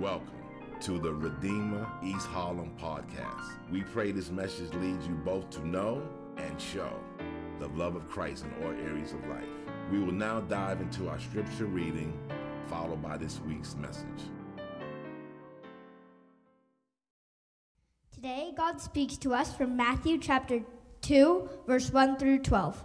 Welcome to the Redeemer East Harlem podcast. We pray this message leads you both to know and show the love of Christ in all areas of life. We will now dive into our scripture reading, followed by this week's message. Today, God speaks to us from Matthew chapter 2, verse 1 through 12.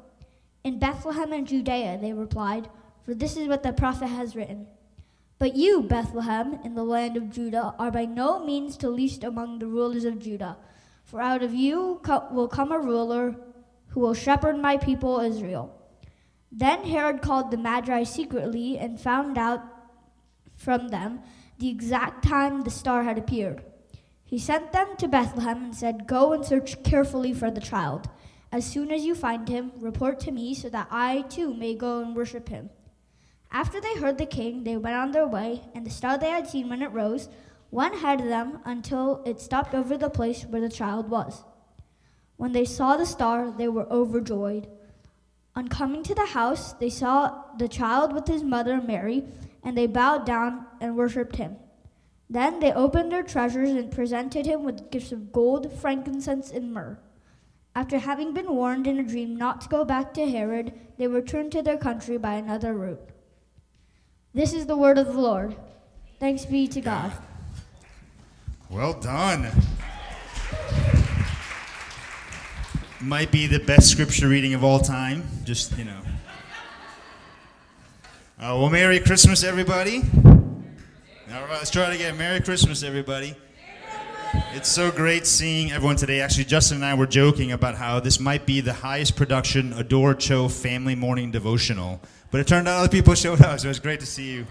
In Bethlehem in Judea, they replied, for this is what the prophet has written. But you, Bethlehem, in the land of Judah, are by no means the least among the rulers of Judah. For out of you co- will come a ruler who will shepherd my people Israel. Then Herod called the Magi secretly and found out from them the exact time the star had appeared. He sent them to Bethlehem and said, Go and search carefully for the child. As soon as you find him, report to me so that I too may go and worship him. After they heard the king, they went on their way, and the star they had seen when it rose went ahead of them until it stopped over the place where the child was. When they saw the star, they were overjoyed. On coming to the house, they saw the child with his mother Mary, and they bowed down and worshipped him. Then they opened their treasures and presented him with gifts of gold, frankincense, and myrrh. After having been warned in a dream not to go back to Herod, they returned to their country by another route. This is the word of the Lord. Thanks be to God. Well done. Might be the best scripture reading of all time. Just, you know. Uh, well, Merry Christmas, everybody. All right, let's try it again. Merry Christmas, everybody. It's so great seeing everyone today. Actually, Justin and I were joking about how this might be the highest production Adore Cho family morning devotional. But it turned out other people showed up, so it's great to see you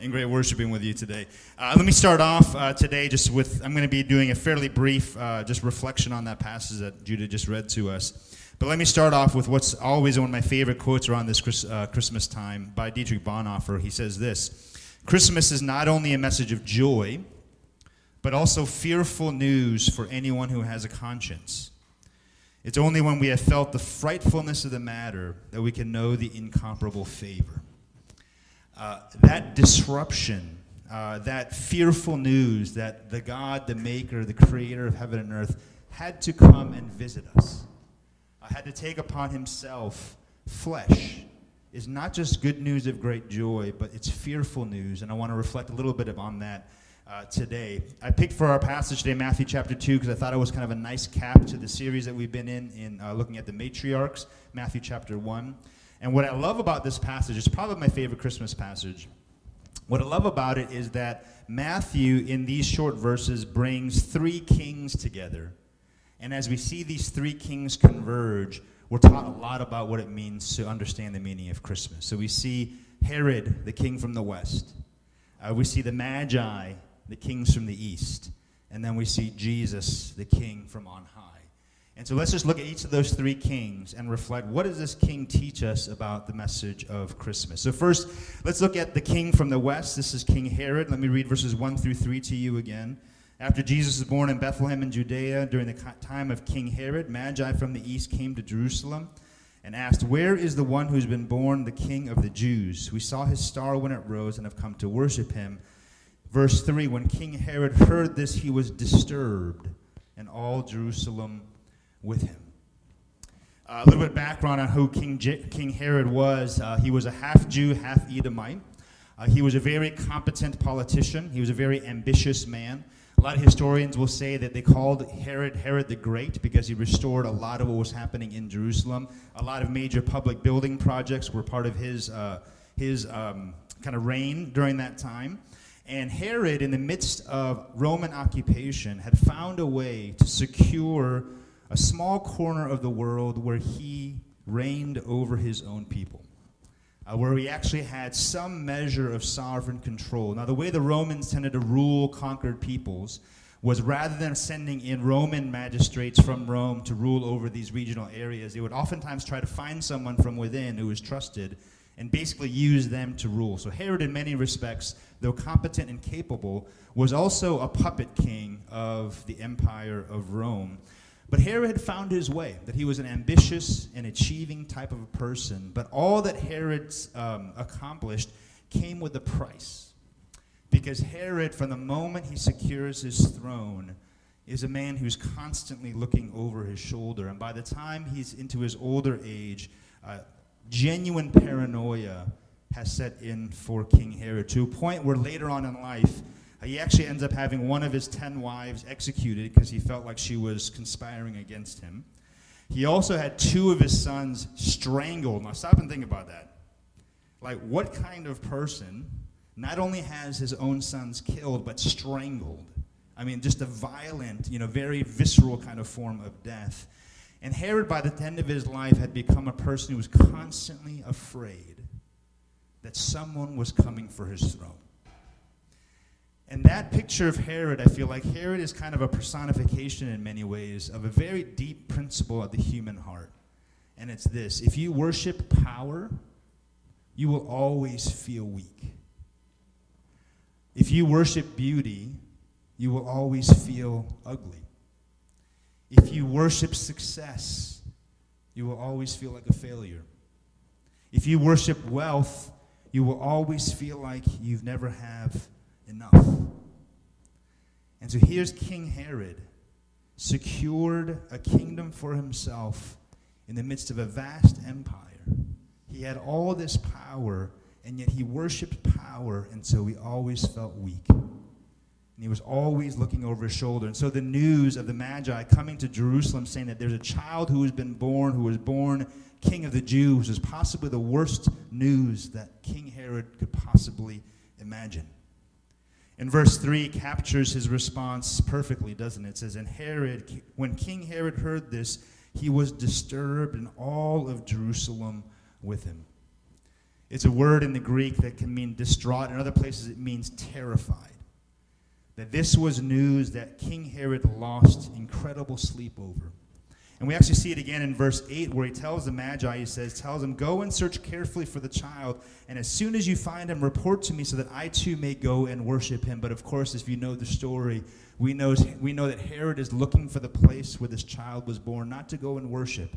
and great worshiping with you today. Uh, let me start off uh, today just with I'm going to be doing a fairly brief uh, just reflection on that passage that Judah just read to us. But let me start off with what's always one of my favorite quotes around this Chris, uh, Christmas time by Dietrich Bonhoeffer. He says this Christmas is not only a message of joy, but also fearful news for anyone who has a conscience. It's only when we have felt the frightfulness of the matter that we can know the incomparable favor. Uh, that disruption, uh, that fearful news that the God, the Maker, the Creator of heaven and earth, had to come and visit us, uh, had to take upon Himself flesh, is not just good news of great joy, but it's fearful news. And I want to reflect a little bit on that uh, today. I picked for our passage today Matthew chapter 2 because I thought it was kind of a nice cap to the series that we've been in, in uh, looking at the matriarchs, Matthew chapter 1. And what I love about this passage, it's probably my favorite Christmas passage. What I love about it is that Matthew, in these short verses, brings three kings together. And as we see these three kings converge, we're taught a lot about what it means to understand the meaning of Christmas. So we see Herod, the king from the west. Uh, we see the Magi, the kings from the east. And then we see Jesus, the king from on high. And so let's just look at each of those three kings and reflect what does this king teach us about the message of Christmas? So, first, let's look at the king from the west. This is King Herod. Let me read verses 1 through 3 to you again. After Jesus was born in Bethlehem in Judea during the time of King Herod, Magi from the east came to Jerusalem and asked, Where is the one who's been born the king of the Jews? We saw his star when it rose and have come to worship him. Verse 3 When King Herod heard this, he was disturbed, and all Jerusalem with him. Uh, a little bit of background on who King, J- King Herod was. Uh, he was a half Jew, half Edomite. Uh, he was a very competent politician. He was a very ambitious man. A lot of historians will say that they called Herod Herod the Great because he restored a lot of what was happening in Jerusalem. A lot of major public building projects were part of his, uh, his um, kind of reign during that time. And Herod, in the midst of Roman occupation, had found a way to secure a small corner of the world where he reigned over his own people. uh, where he actually had some measure of sovereign control. Now, the way the Romans tended to rule conquered peoples was rather than sending in Roman magistrates from Rome to rule over these regional areas, they would oftentimes try to find someone from within who was trusted and basically use them to rule. So Herod, in many respects, though competent and capable, was also a puppet king of the empire of Rome. But Herod had found his way, that he was an ambitious and achieving type of a person. But all that Herod um, accomplished came with a price. Because Herod, from the moment he secures his throne, is a man who's constantly looking over his shoulder. And by the time he's into his older age, uh, genuine paranoia has set in for King Herod to a point where later on in life, uh, he actually ends up having one of his ten wives executed because he felt like she was conspiring against him. He also had two of his sons strangled. Now, stop and think about that. Like, what kind of person not only has his own sons killed, but strangled? I mean, just a violent, you know, very visceral kind of form of death. And Herod, by the end of his life, had become a person who was constantly afraid that someone was coming for his throne. And that picture of Herod, I feel like Herod is kind of a personification in many ways of a very deep principle of the human heart. And it's this if you worship power, you will always feel weak. If you worship beauty, you will always feel ugly. If you worship success, you will always feel like a failure. If you worship wealth, you will always feel like you've never have enough. And so here's King Herod, secured a kingdom for himself in the midst of a vast empire. He had all this power, and yet he worshiped power, and so he always felt weak. And he was always looking over his shoulder. And so the news of the Magi coming to Jerusalem saying that there's a child who has been born, who was born king of the Jews, is possibly the worst news that King Herod could possibly imagine. And verse 3 captures his response perfectly, doesn't it? It says, And Herod, when King Herod heard this, he was disturbed, and all of Jerusalem with him. It's a word in the Greek that can mean distraught. In other places, it means terrified that this was news that King Herod lost incredible sleep over. And we actually see it again in verse 8 where he tells the Magi, he says, tells them, Go and search carefully for the child, and as soon as you find him, report to me so that I too may go and worship him. But of course, if you know the story, we know, we know that Herod is looking for the place where this child was born, not to go and worship,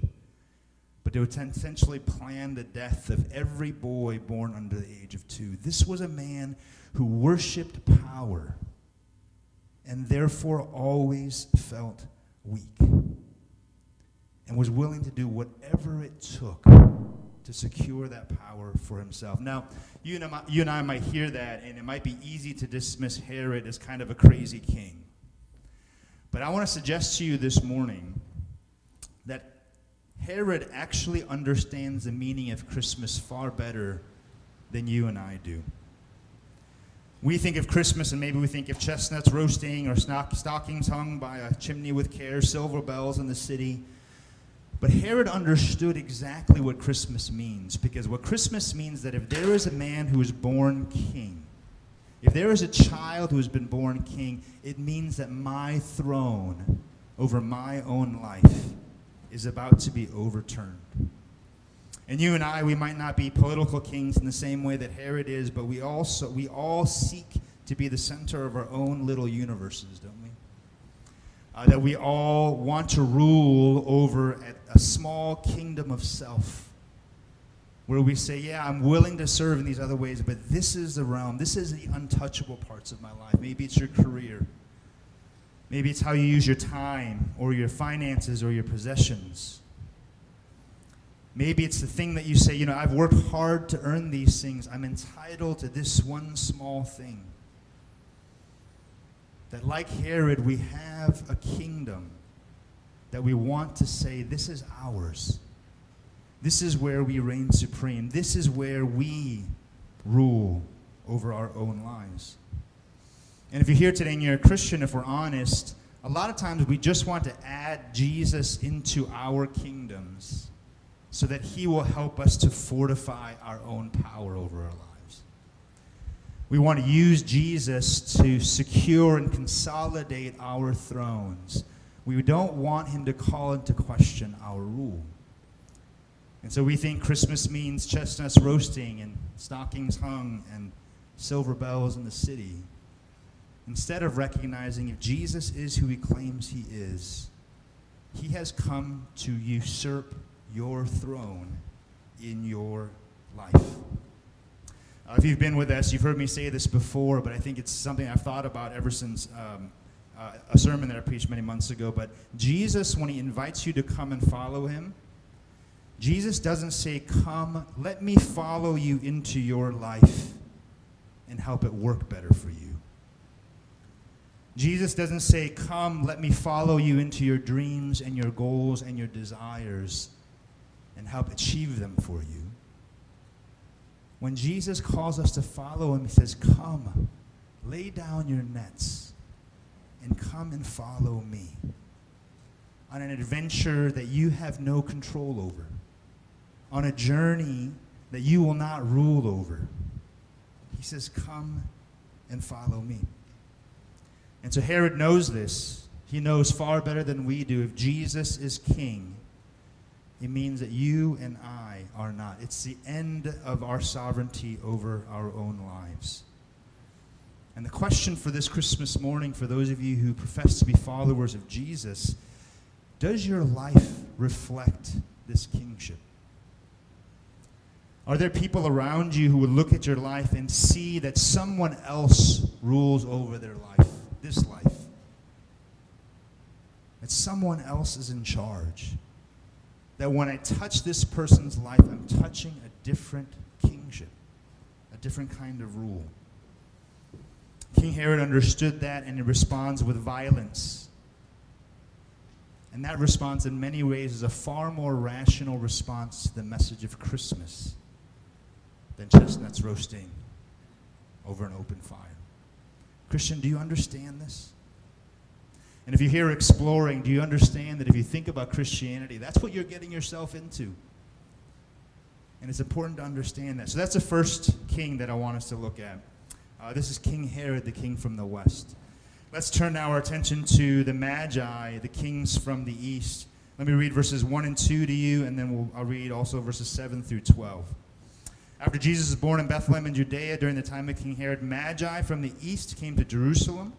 but to essentially plan the death of every boy born under the age of two. This was a man who worshiped power and therefore always felt weak and was willing to do whatever it took to secure that power for himself. Now, you and, I, you and I might hear that, and it might be easy to dismiss Herod as kind of a crazy king. But I want to suggest to you this morning that Herod actually understands the meaning of Christmas far better than you and I do we think of Christmas and maybe we think of chestnuts roasting or stockings hung by a chimney with care, silver bells in the city. But Herod understood exactly what Christmas means because what Christmas means that if there is a man who is born king, if there is a child who has been born king, it means that my throne over my own life is about to be overturned. And you and I, we might not be political kings in the same way that Herod is, but we also we all seek to be the center of our own little universes, don't we? Uh, that we all want to rule over a, a small kingdom of self, where we say, "Yeah, I'm willing to serve in these other ways, but this is the realm. This is the untouchable parts of my life. Maybe it's your career." Maybe it's how you use your time or your finances or your possessions. Maybe it's the thing that you say, you know, I've worked hard to earn these things. I'm entitled to this one small thing. That, like Herod, we have a kingdom that we want to say, this is ours. This is where we reign supreme. This is where we rule over our own lives. And if you're here today and you're a Christian, if we're honest, a lot of times we just want to add Jesus into our kingdoms so that he will help us to fortify our own power over our lives. We want to use Jesus to secure and consolidate our thrones. We don't want him to call into question our rule. And so we think Christmas means chestnuts roasting and stockings hung and silver bells in the city. Instead of recognizing if Jesus is who he claims he is, he has come to usurp your throne in your life. Uh, if you've been with us, you've heard me say this before, but I think it's something I've thought about ever since um, uh, a sermon that I preached many months ago. But Jesus, when he invites you to come and follow him, Jesus doesn't say, Come, let me follow you into your life and help it work better for you. Jesus doesn't say, Come, let me follow you into your dreams and your goals and your desires and help achieve them for you. When Jesus calls us to follow him, he says, Come, lay down your nets and come and follow me on an adventure that you have no control over, on a journey that you will not rule over. He says, Come and follow me. And so Herod knows this. He knows far better than we do. If Jesus is king, it means that you and I are not. It's the end of our sovereignty over our own lives. And the question for this Christmas morning, for those of you who profess to be followers of Jesus, does your life reflect this kingship? Are there people around you who would look at your life and see that someone else rules over their life? this life. That someone else is in charge. That when I touch this person's life, I'm touching a different kingship, a different kind of rule. King Herod understood that and he responds with violence. And that response, in many ways, is a far more rational response to the message of Christmas than chestnuts roasting over an open fire. Christian, do you understand this? And if you're here exploring, do you understand that if you think about Christianity, that's what you're getting yourself into? And it's important to understand that. So that's the first king that I want us to look at. Uh, this is King Herod, the king from the west. Let's turn now our attention to the Magi, the kings from the east. Let me read verses 1 and 2 to you, and then we'll, I'll read also verses 7 through 12. After Jesus was born in Bethlehem in Judea during the time of King Herod, Magi from the east came to Jerusalem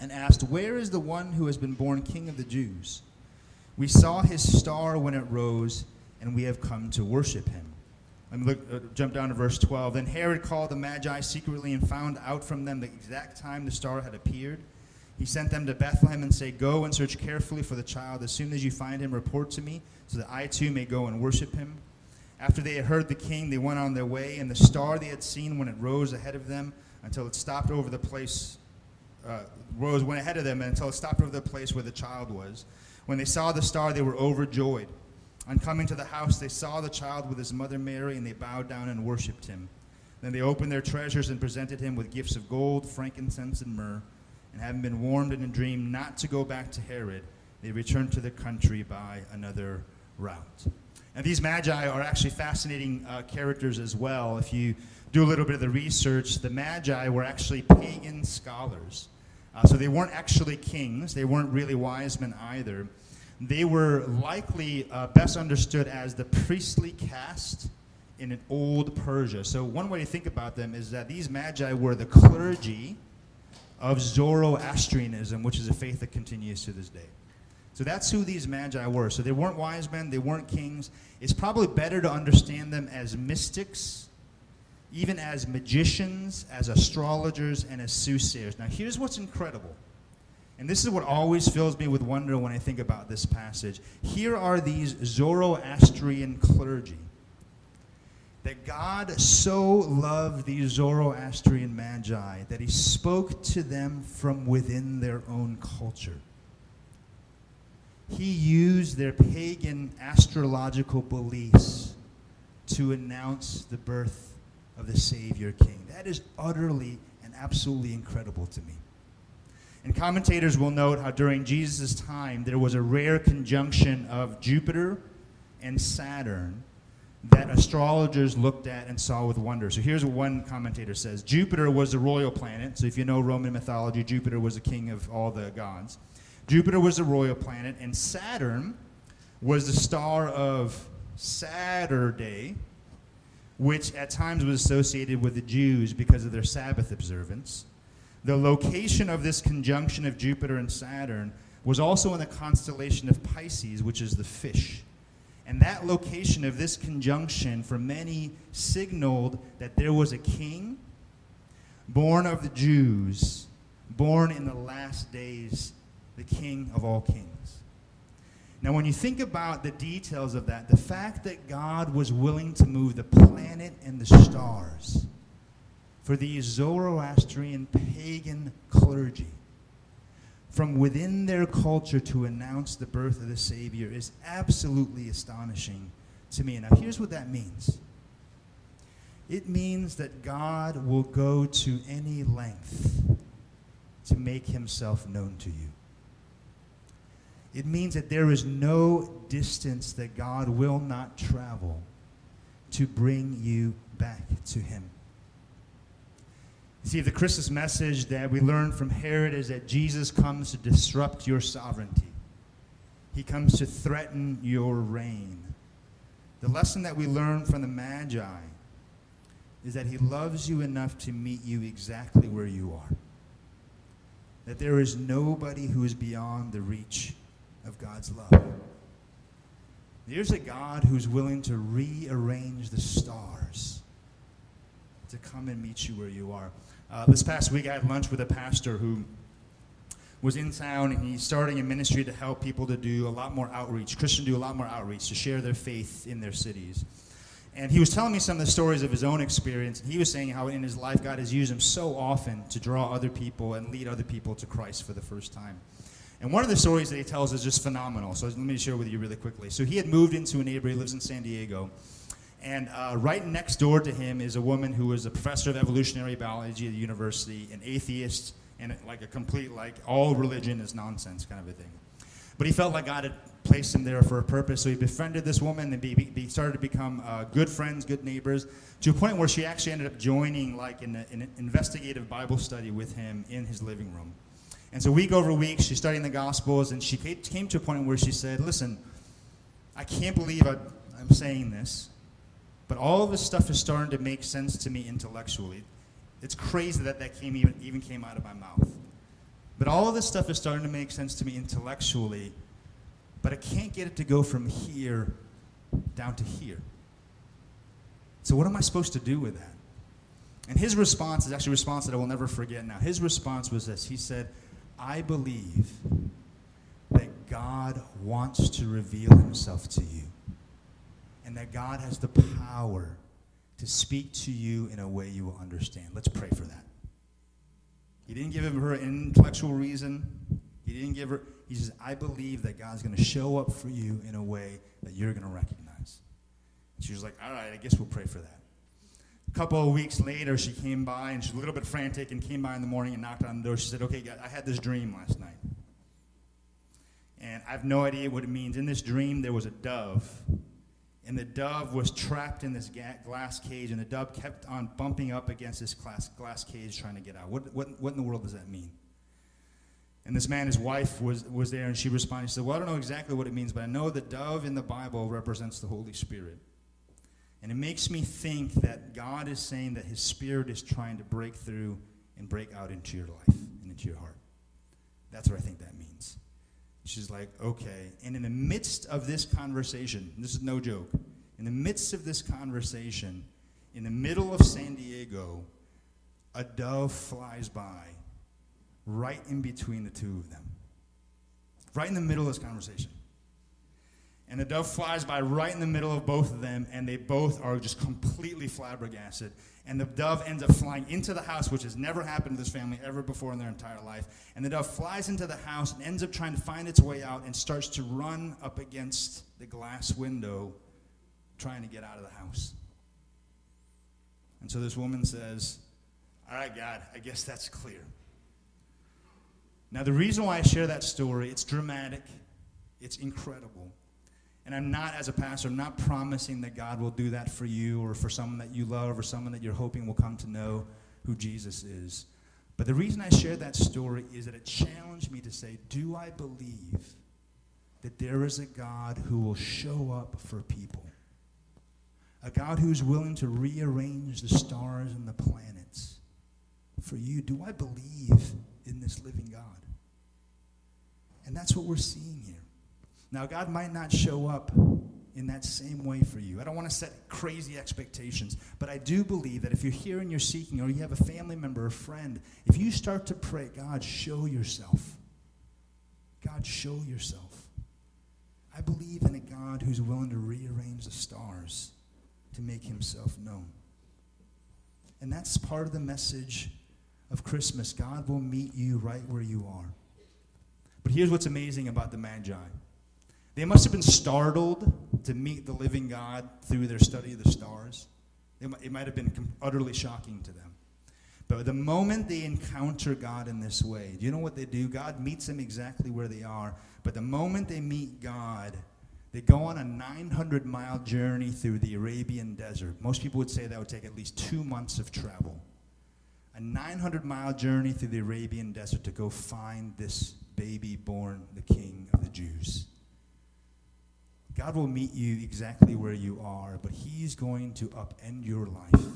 and asked, Where is the one who has been born king of the Jews? We saw his star when it rose, and we have come to worship him. Me look, uh, jump down to verse 12. Then Herod called the Magi secretly and found out from them the exact time the star had appeared. He sent them to Bethlehem and said, Go and search carefully for the child. As soon as you find him, report to me, so that I too may go and worship him. After they had heard the king, they went on their way, and the star they had seen when it rose ahead of them until it stopped over the place, uh, rose, went ahead of them until it stopped over the place where the child was. When they saw the star, they were overjoyed. On coming to the house, they saw the child with his mother Mary, and they bowed down and worshipped him. Then they opened their treasures and presented him with gifts of gold, frankincense, and myrrh. And having been warned in a dream not to go back to Herod, they returned to the country by another route. And these magi are actually fascinating uh, characters as well. If you do a little bit of the research, the magi were actually pagan scholars. Uh, so they weren't actually kings, they weren't really wise men either. They were likely uh, best understood as the priestly caste in an old Persia. So, one way to think about them is that these magi were the clergy of Zoroastrianism, which is a faith that continues to this day. So that's who these magi were. So they weren't wise men, they weren't kings. It's probably better to understand them as mystics, even as magicians, as astrologers, and as soothsayers. Now, here's what's incredible. And this is what always fills me with wonder when I think about this passage. Here are these Zoroastrian clergy. That God so loved these Zoroastrian magi that he spoke to them from within their own culture he used their pagan astrological beliefs to announce the birth of the Savior King. That is utterly and absolutely incredible to me. And commentators will note how during Jesus' time there was a rare conjunction of Jupiter and Saturn that astrologers looked at and saw with wonder. So here's what one commentator says Jupiter was the royal planet. So if you know Roman mythology, Jupiter was the king of all the gods. Jupiter was the royal planet, and Saturn was the star of Saturday, which at times was associated with the Jews because of their Sabbath observance. The location of this conjunction of Jupiter and Saturn was also in the constellation of Pisces, which is the fish. And that location of this conjunction for many signaled that there was a king born of the Jews, born in the last days, the king of all kings. Now, when you think about the details of that, the fact that God was willing to move the planet and the stars for these Zoroastrian pagan clergy from within their culture to announce the birth of the Savior is absolutely astonishing to me. Now, here's what that means it means that God will go to any length to make himself known to you. It means that there is no distance that God will not travel to bring you back to him. See, the Christmas message that we learn from Herod is that Jesus comes to disrupt your sovereignty. He comes to threaten your reign. The lesson that we learn from the Magi is that he loves you enough to meet you exactly where you are. That there is nobody who is beyond the reach of God's love. There's a God who's willing to rearrange the stars to come and meet you where you are. Uh, this past week, I had lunch with a pastor who was in town and he's starting a ministry to help people to do a lot more outreach, Christian do a lot more outreach, to share their faith in their cities. And he was telling me some of the stories of his own experience. He was saying how in his life God has used him so often to draw other people and lead other people to Christ for the first time. And one of the stories that he tells is just phenomenal. So let me share with you really quickly. So he had moved into a neighborhood, he lives in San Diego. And uh, right next door to him is a woman who was a professor of evolutionary biology at the university, an atheist, and like a complete, like, all religion is nonsense kind of a thing. But he felt like God had placed him there for a purpose, so he befriended this woman and be, be, started to become uh, good friends, good neighbors, to a point where she actually ended up joining like an, an investigative Bible study with him in his living room. And so week over week, she's studying the Gospels, and she came to a point where she said, Listen, I can't believe I, I'm saying this, but all of this stuff is starting to make sense to me intellectually. It's crazy that that came even, even came out of my mouth. But all of this stuff is starting to make sense to me intellectually, but I can't get it to go from here down to here. So what am I supposed to do with that? And his response is actually a response that I will never forget now. His response was this. He said, I believe that God wants to reveal himself to you and that God has the power to speak to you in a way you will understand. Let's pray for that. He didn't give her an intellectual reason. He didn't give her, he says, I believe that God's going to show up for you in a way that you're going to recognize. She was like, all right, I guess we'll pray for that. A couple of weeks later, she came by and she's a little bit frantic and came by in the morning and knocked on the door. She said, okay, I had this dream last night. And I have no idea what it means. In this dream, there was a dove and the dove was trapped in this glass cage, and the dove kept on bumping up against this glass, glass cage trying to get out. What, what, what in the world does that mean? And this man, his wife, was, was there, and she responded. She said, Well, I don't know exactly what it means, but I know the dove in the Bible represents the Holy Spirit. And it makes me think that God is saying that his spirit is trying to break through and break out into your life and into your heart. That's what I think that means. She's like, okay. And in the midst of this conversation, this is no joke, in the midst of this conversation, in the middle of San Diego, a dove flies by right in between the two of them. Right in the middle of this conversation. And the dove flies by right in the middle of both of them, and they both are just completely flabbergasted and the dove ends up flying into the house, which has never happened to this family ever before in their entire life. And the dove flies into the house and ends up trying to find its way out and starts to run up against the glass window, trying to get out of the house. And so this woman says, All right, God, I guess that's clear. Now, the reason why I share that story, it's dramatic, it's incredible. And I'm not, as a pastor, I'm not promising that God will do that for you or for someone that you love or someone that you're hoping will come to know who Jesus is. But the reason I share that story is that it challenged me to say, do I believe that there is a God who will show up for people? A God who's willing to rearrange the stars and the planets for you. Do I believe in this living God? And that's what we're seeing here. Now, God might not show up in that same way for you. I don't want to set crazy expectations, but I do believe that if you're here and you're seeking, or you have a family member, or a friend, if you start to pray, God, show yourself. God, show yourself. I believe in a God who's willing to rearrange the stars to make himself known. And that's part of the message of Christmas. God will meet you right where you are. But here's what's amazing about the Magi they must have been startled to meet the living God through their study of the stars. It might have been utterly shocking to them. But the moment they encounter God in this way, do you know what they do? God meets them exactly where they are. But the moment they meet God, they go on a 900 mile journey through the Arabian desert. Most people would say that would take at least two months of travel. A 900 mile journey through the Arabian desert to go find this baby born the king of the Jews. God will meet you exactly where you are, but He's going to upend your life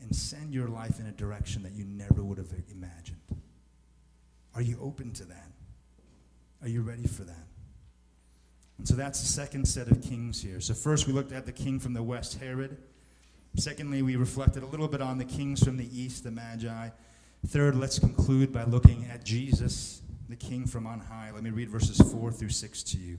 and send your life in a direction that you never would have imagined. Are you open to that? Are you ready for that? And so that's the second set of kings here. So, first we looked at the king from the west, Herod. Secondly, we reflected a little bit on the kings from the east, the Magi. Third, let's conclude by looking at Jesus, the king from on high. Let me read verses 4 through 6 to you.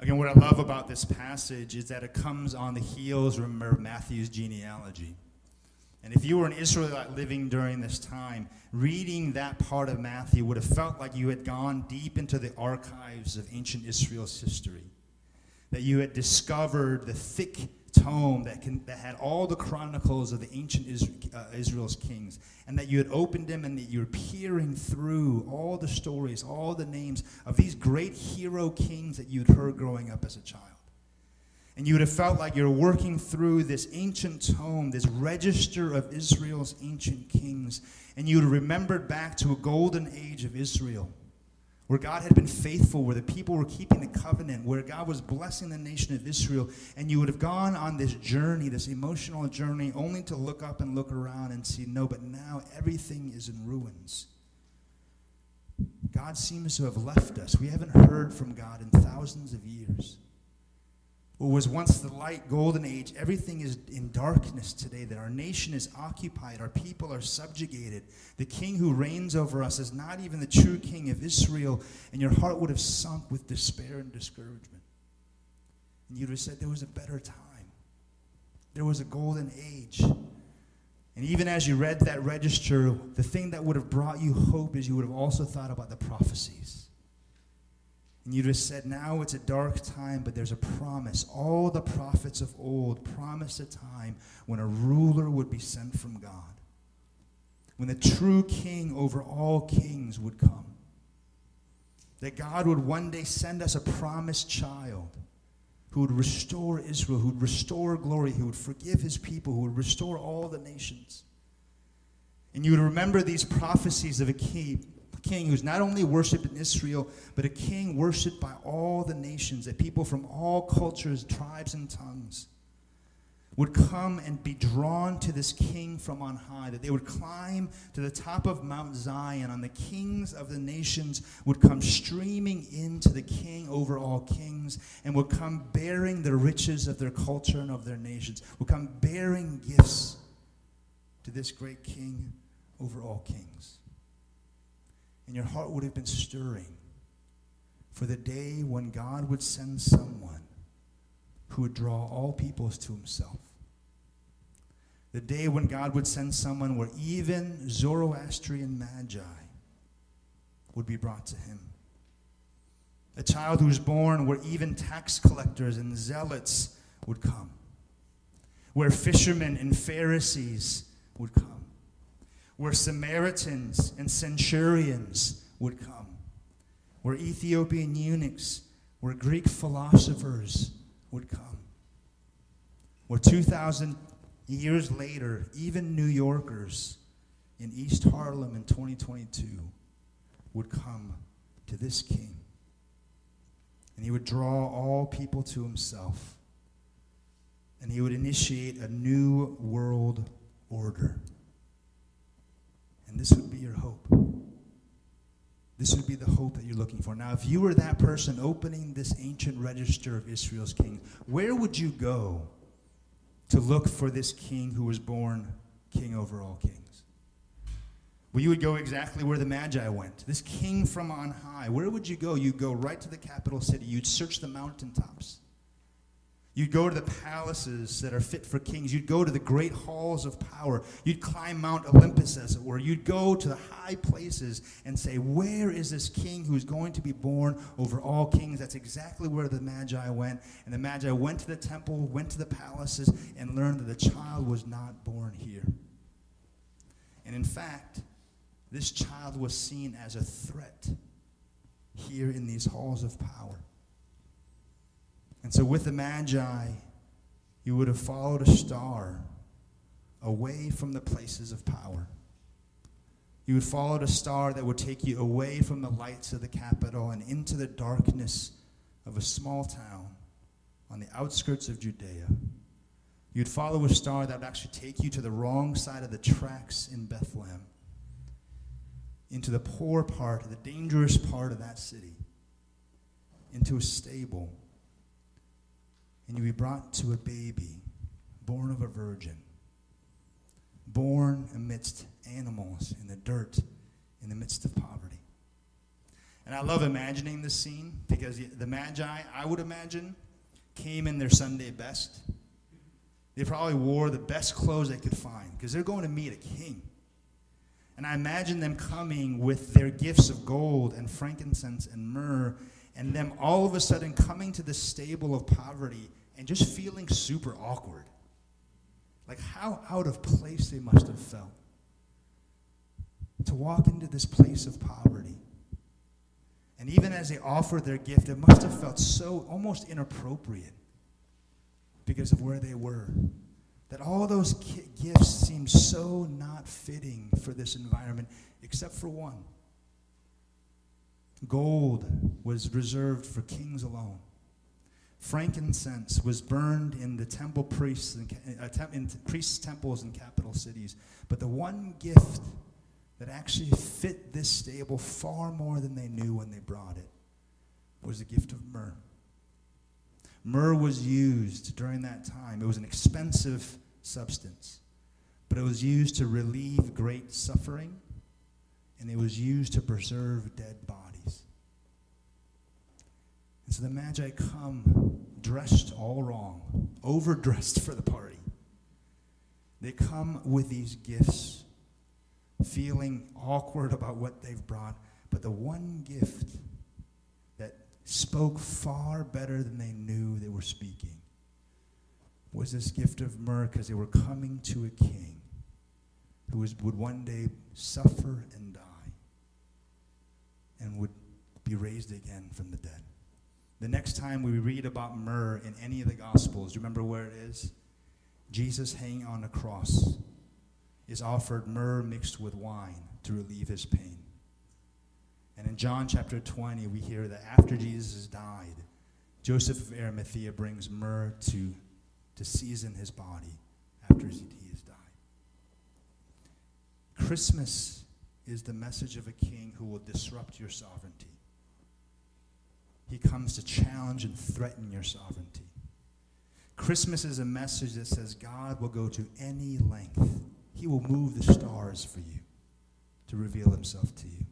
Again, what I love about this passage is that it comes on the heels, remember, Matthew's genealogy. And if you were an Israelite living during this time, reading that part of Matthew would have felt like you had gone deep into the archives of ancient Israel's history. That you had discovered the thick tome that, can, that had all the chronicles of the ancient uh, Israel's kings, and that you had opened them and that you're peering through all the stories, all the names of these great hero kings that you'd heard growing up as a child. And you would have felt like you're working through this ancient tome, this register of Israel's ancient kings. And you would remembered back to a golden age of Israel, where God had been faithful, where the people were keeping the covenant, where God was blessing the nation of Israel. And you would have gone on this journey, this emotional journey, only to look up and look around and see, no, but now everything is in ruins. God seems to have left us. We haven't heard from God in thousands of years what was once the light golden age, everything is in darkness today, that our nation is occupied, our people are subjugated. The king who reigns over us is not even the true king of Israel, and your heart would have sunk with despair and discouragement. And you'd have said, There was a better time, there was a golden age. And even as you read that register, the thing that would have brought you hope is you would have also thought about the prophecies and you just said, now it's a dark time, but there's a promise. All the prophets of old promised a time when a ruler would be sent from God, when the true king over all kings would come. That God would one day send us a promised child who would restore Israel, who would restore glory, who would forgive his people, who would restore all the nations. And you would remember these prophecies of a king, king who's not only worshiped in Israel, but a king worshiped by all the nations, that people from all cultures, tribes, and tongues would come and be drawn to this king from on high, that they would climb to the top of Mount Zion, and the kings of the nations would come streaming into the king over all kings, and would come bearing the riches of their culture and of their nations, would come bearing gifts to this great king over all kings and your heart would have been stirring for the day when God would send someone who would draw all peoples to himself. The day when God would send someone where even Zoroastrian magi would be brought to him. A child who was born where even tax collectors and zealots would come, where fishermen and Pharisees would come, where Samaritans and centurions would come, where Ethiopian eunuchs, where Greek philosophers would come, where 2,000 years later, even New Yorkers in East Harlem in 2022 would come to this king. And he would draw all people to himself. And he would initiate a new world order. And this would be your hope. This would be the hope that you're looking for. Now, if you were that person opening this ancient register of Israel's kings, where would you go to look for this king who was born king over all kings? Well, you would go exactly where the Magi went. This king from on high. Where would you go? You'd go right to the capital city. You'd search the mountaintops. You'd go to the palaces that are fit for kings. You'd go to the great halls of power. You'd climb Mount Olympus, as it were. You'd go to the high places and say, Where is this king who's going to be born over all kings? That's exactly where the Magi went. And the Magi went to the temple, went to the palaces, and learned that the child was not born here. And in fact, this child was seen as a threat here in these halls of power. And so, with the Magi, you would have followed a star away from the places of power. You would follow a star that would take you away from the lights of the capital and into the darkness of a small town on the outskirts of Judea. You'd follow a star that would actually take you to the wrong side of the tracks in Bethlehem into the poor part, the dangerous part of that city, into a stable. And you be brought to a baby born of a virgin, born amidst animals in the dirt, in the midst of poverty. And I love imagining this scene because the Magi, I would imagine, came in their Sunday best. They probably wore the best clothes they could find because they're going to meet a king. And I imagine them coming with their gifts of gold and frankincense and myrrh, and them all of a sudden coming to the stable of poverty and just feeling super awkward. Like how out of place they must have felt to walk into this place of poverty. And even as they offered their gift, it must have felt so almost inappropriate because of where they were that all those gifts seemed so not fitting for this environment, except for one. Gold was reserved for kings alone. Frankincense was burned in the temple priests and uh, in priests' temples in capital cities. But the one gift that actually fit this stable far more than they knew when they brought it was the gift of myrrh. Myrrh was used during that time. It was an expensive substance, but it was used to relieve great suffering, and it was used to preserve dead bodies. And so the Magi come dressed all wrong, overdressed for the party. They come with these gifts, feeling awkward about what they've brought, but the one gift that spoke far better than they knew they were speaking was this gift of myrrh because they were coming to a king who was, would one day suffer and die and would be raised again from the dead. The next time we read about myrrh in any of the Gospels, remember where it is? Jesus hanging on a cross is offered myrrh mixed with wine to relieve his pain. And in John chapter 20, we hear that after Jesus has died, Joseph of Arimathea brings myrrh to to season his body after he has died. Christmas is the message of a king who will disrupt your sovereignty. He comes to challenge and threaten your sovereignty. Christmas is a message that says God will go to any length. He will move the stars for you to reveal himself to you.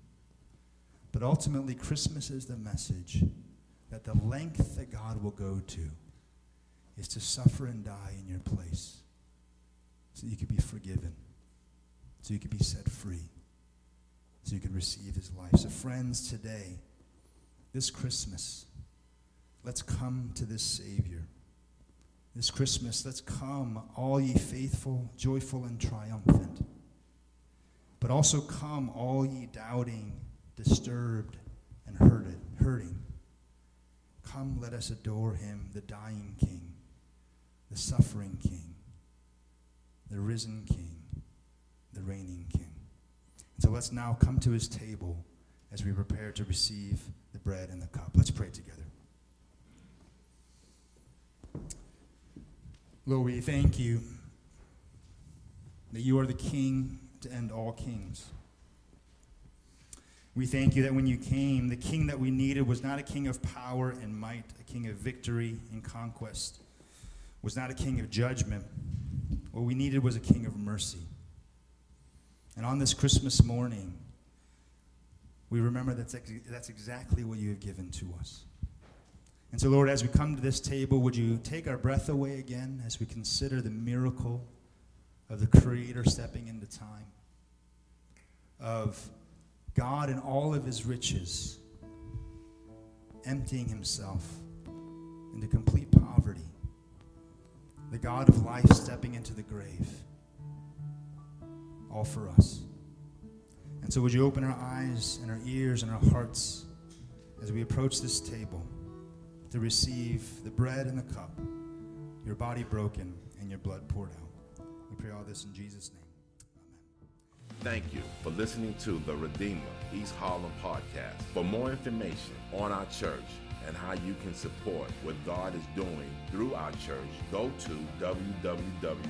But ultimately, Christmas is the message that the length that God will go to is to suffer and die in your place so you could be forgiven, so you could be set free, so you could receive his life. So, friends, today, this Christmas, let's come to this Savior. This Christmas, let's come, all ye faithful, joyful, and triumphant. But also come, all ye doubting, disturbed, and hurted, hurting. Come, let us adore him, the dying King, the suffering King, the risen King, the reigning King. And so let's now come to his table as we prepare to receive the bread and the cup. Let's pray together. Lord, we thank you that you are the King to end all kings. We thank you that when you came, the king that we needed was not a king of power and might, a king of victory and conquest, was not a king of judgment. What we needed was a king of mercy. And on this Christmas morning, we remember that's, that's exactly what you have given to us. And so, Lord, as we come to this table, would you take our breath away again as we consider the miracle of the Creator stepping into time, of God in all of his riches, emptying himself into complete poverty, the God of life stepping into the grave, all for us. And so, would you open our eyes and our ears and our hearts as we approach this table to receive the bread and the cup, your body broken and your blood poured out? We pray all this in Jesus' name. Thank you for listening to the Redeemer East Harlem podcast. For more information on our church and how you can support what God is doing through our church, go to www.reh.nyc.